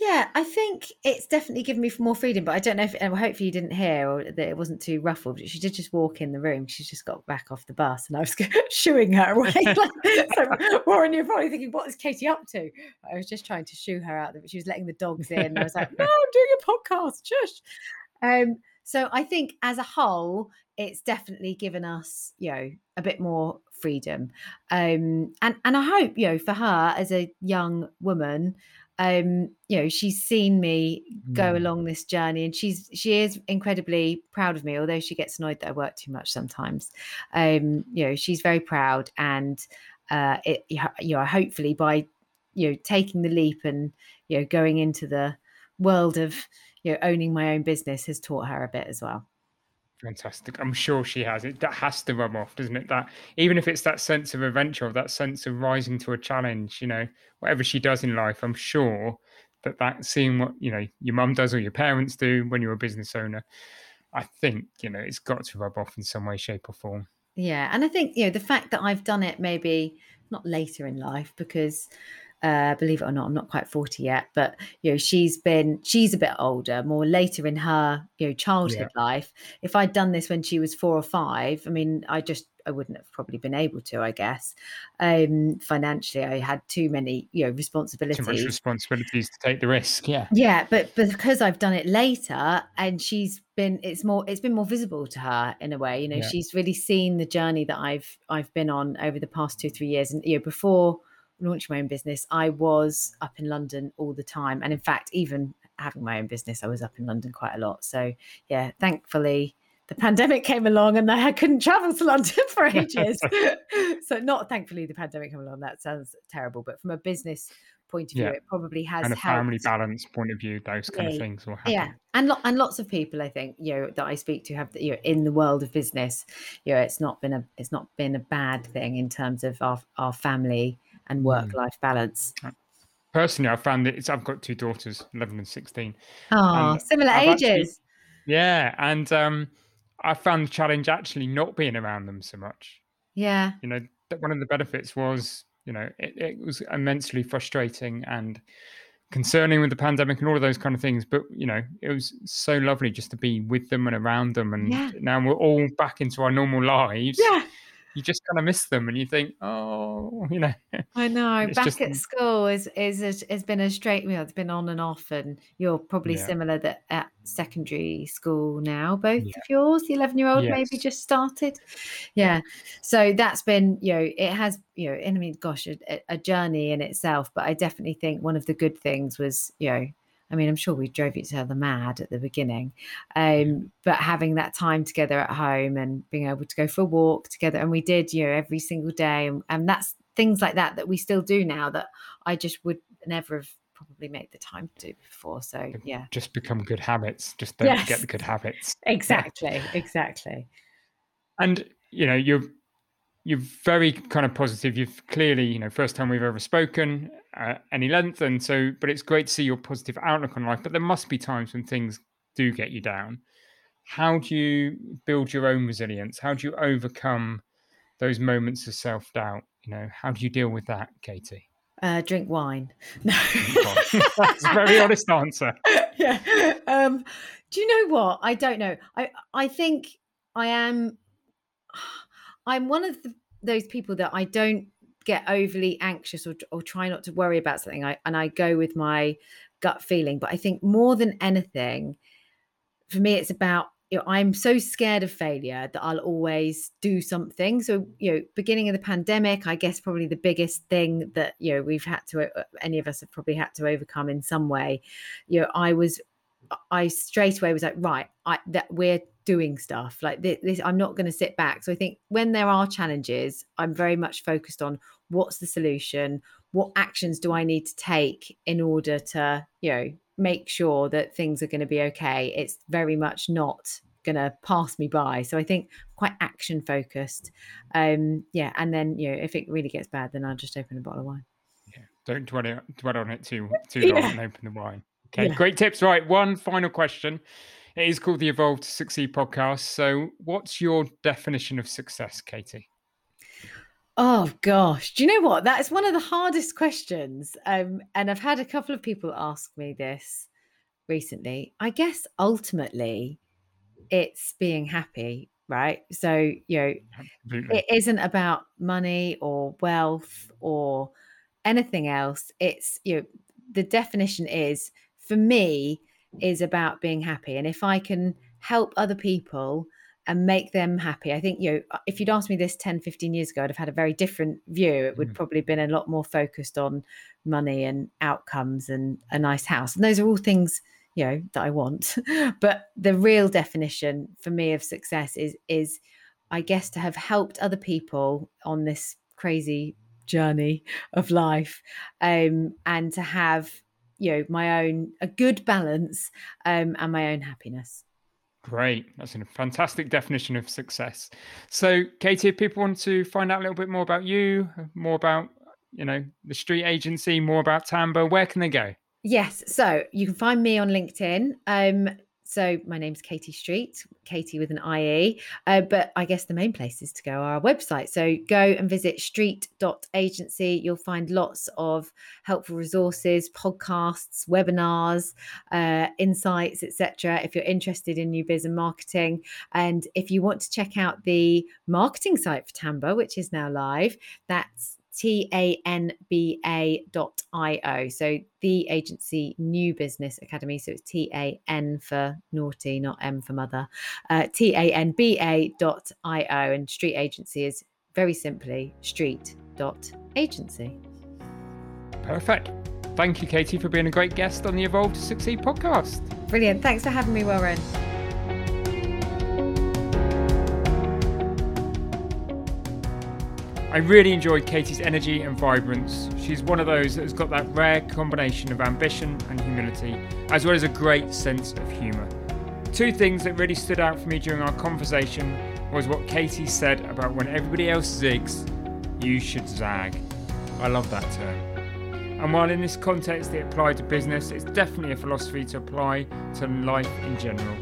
B: Yeah, I think it's definitely given me more freedom, but I don't know if, and hopefully you didn't hear or that it wasn't too ruffled. She did just walk in the room. She just got back off the bus and I was shooing her away. so, Warren, you're probably thinking, what is Katie up to? I was just trying to shoo her out. But she was letting the dogs in. I was like, no, I'm doing a podcast. Shush. Um, so I think as a whole, it's definitely given us, you know, a bit more freedom. Um, and and I hope, you know, for her as a young woman, um, you know, she's seen me go mm. along this journey, and she's she is incredibly proud of me. Although she gets annoyed that I work too much sometimes, um, you know, she's very proud, and uh, it you know, hopefully by you know taking the leap and you know going into the world of you know owning my own business has taught her a bit as well.
A: Fantastic. I'm sure she has. It that has to rub off, doesn't it? That even if it's that sense of adventure or that sense of rising to a challenge, you know, whatever she does in life, I'm sure that that seeing what you know your mum does or your parents do when you're a business owner, I think you know it's got to rub off in some way, shape, or form.
B: Yeah, and I think you know the fact that I've done it maybe not later in life because uh, believe it or not, I'm not quite 40 yet, but you know, she's been she's a bit older, more later in her you know childhood yeah. life. If I'd done this when she was four or five, I mean, I just I wouldn't have probably been able to, I guess. Um, financially, I had too many, you know, responsibilities.
A: Too much responsibilities to take the risk. Yeah.
B: Yeah, but, but because I've done it later, and she's been, it's more, it's been more visible to her in a way. You know, yeah. she's really seen the journey that I've I've been on over the past two three years, and you know, before launching my own business, I was up in London all the time. And in fact, even having my own business, I was up in London quite a lot. So, yeah, thankfully, the pandemic came along and I couldn't travel to London for ages. so, not thankfully the pandemic came along. That sounds terrible, but from a business point of view, yeah. it probably has
A: and a
B: helped.
A: family balance point of view, those kind yeah. of things will happen.
B: Yeah, and lo- and lots of people, I think, you know, that I speak to have you know in the world of business, you know, it's not been a it's not been a bad thing in terms of our our family and work life balance?
A: Personally, I found that it's, I've got two daughters, 11 and 16.
B: Oh, similar I've ages. Actually,
A: yeah. And um, I found the challenge actually not being around them so much.
B: Yeah.
A: You know, one of the benefits was, you know, it, it was immensely frustrating and concerning with the pandemic and all of those kind of things. But you know, it was so lovely just to be with them and around them. And yeah. now we're all back into our normal lives.
B: Yeah
A: you just kind of miss them and you think, oh, you know.
B: I know. Back just... at school is is has been a straight, you know, it's been on and off, and you're probably yeah. similar that at secondary school now. Both yeah. of yours, the eleven year old, yes. maybe just started. Yeah. So that's been, you know, it has, you know, I mean, gosh, a, a journey in itself. But I definitely think one of the good things was, you know, I mean, I'm sure we drove each other mad at the beginning, um, but having that time together at home and being able to go for a walk together, and we did, you know, every single day, and, and that's things like that that we still do now that I just would never have probably made the time to do before. So yeah,
A: just become good habits. Just don't yes. forget the good habits.
B: Exactly, yeah. exactly.
A: And you know, you're you're very kind of positive. You've clearly, you know, first time we've ever spoken uh, any length, and so. But it's great to see your positive outlook on life. But there must be times when things do get you down. How do you build your own resilience? How do you overcome those moments of self doubt? You know, how do you deal with that, Katie?
B: Uh, drink wine. No,
A: that's a very honest answer.
B: Yeah. Um, do you know what? I don't know. I I think I am. I'm one of the, those people that I don't get overly anxious or, or try not to worry about something. I, and I go with my gut feeling. But I think more than anything, for me, it's about you know, I'm so scared of failure that I'll always do something. So, you know, beginning of the pandemic, I guess probably the biggest thing that, you know, we've had to, uh, any of us have probably had to overcome in some way. You know, I was, I straight away was like, right, I, that we're doing stuff like this, this I'm not going to sit back. So I think when there are challenges, I'm very much focused on what's the solution? What actions do I need to take in order to, you know, make sure that things are going to be okay. It's very much not going to pass me by. So I think quite action focused. Um, yeah, and then you know if it really gets bad, then I'll just open a bottle of wine.
A: Yeah, don't dwell, it, dwell on it too too long yeah. and open the wine. Okay, yeah. great tips. Right, one final question. It is called the Evolve to Succeed podcast. So, what's your definition of success, Katie?
B: Oh gosh, do you know what? That's one of the hardest questions. Um, and I've had a couple of people ask me this recently. I guess ultimately it's being happy, right? So, you know, Absolutely. it isn't about money or wealth or anything else. It's, you know, the definition is for me is about being happy. And if I can help other people and make them happy. I think, you know, uh, if you'd asked me this 10, 15 years ago, I'd have had a very different view. It would mm. probably been a lot more focused on money and outcomes and a nice house. And those are all things, you know, that I want. but the real definition for me of success is is I guess to have helped other people on this crazy journey of life um, and to have you know my own a good balance um, and my own happiness
A: Great. That's a fantastic definition of success. So, Katie, if people want to find out a little bit more about you, more about, you know, the street agency, more about TANBA, where can they go?
B: Yes. So you can find me on LinkedIn. Um, so my name's Katie Street, Katie with an IE. Uh, but I guess the main place is to go our website. So go and visit street.agency. You'll find lots of helpful resources, podcasts, webinars, uh, insights, etc. If you're interested in new business marketing, and if you want to check out the marketing site for TANBA, which is now live, that's T-A-N-B-A dot I-O. So the agency New Business Academy. So it's T-A-N for naughty, not M for mother. Uh, T-A-N-B-A dot I-O. And street agency is very simply street dot agency.
A: Perfect. Thank you, Katie, for being a great guest on the Evolve to Succeed podcast.
B: Brilliant. Thanks for having me, Warren.
A: I really enjoyed Katie's energy and vibrance. She's one of those that has got that rare combination of ambition and humility, as well as a great sense of humour. Two things that really stood out for me during our conversation was what Katie said about when everybody else zigs, you should zag. I love that term. And while in this context it applied to business, it's definitely a philosophy to apply to life in general.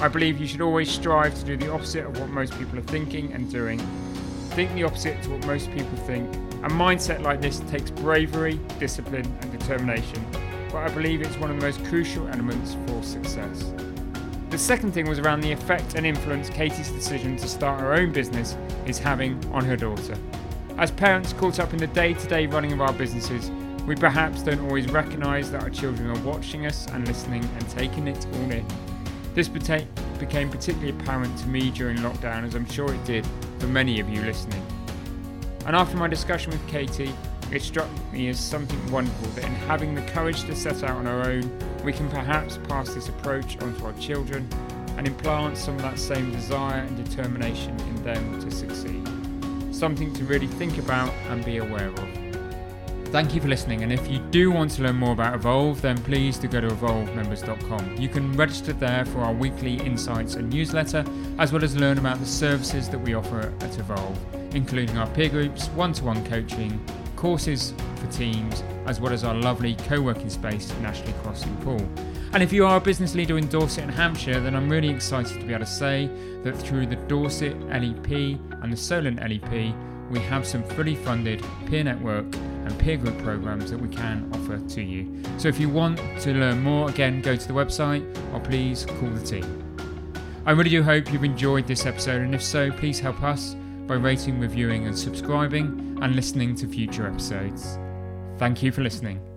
A: I believe you should always strive to do the opposite of what most people are thinking and doing think the opposite to what most people think. A mindset like this takes bravery, discipline, and determination, but I believe it's one of the most crucial elements for success. The second thing was around the effect and influence Katie's decision to start her own business is having on her daughter. As parents caught up in the day to day running of our businesses, we perhaps don't always recognise that our children are watching us and listening and taking it all in. This became particularly apparent to me during lockdown, as I'm sure it did for many of you listening. And after my discussion with Katie, it struck me as something wonderful that in having the courage to set out on our own, we can perhaps pass this approach onto our children and implant some of that same desire and determination in them to succeed. Something to really think about and be aware of. Thank you for listening, and if you do want to learn more about Evolve, then please do go to evolvemembers.com. You can register there for our weekly insights and newsletter, as well as learn about the services that we offer at Evolve, including our peer groups, one to one coaching, courses for teams, as well as our lovely co working space in Ashley Cross in Poole. And if you are a business leader in Dorset and Hampshire, then I'm really excited to be able to say that through the Dorset LEP and the Solent LEP, we have some fully funded peer network and peer group programs that we can offer to you. So if you want to learn more, again, go to the website or please call the team. I really do hope you've enjoyed this episode, and if so, please help us by rating, reviewing, and subscribing and listening to future episodes. Thank you for listening.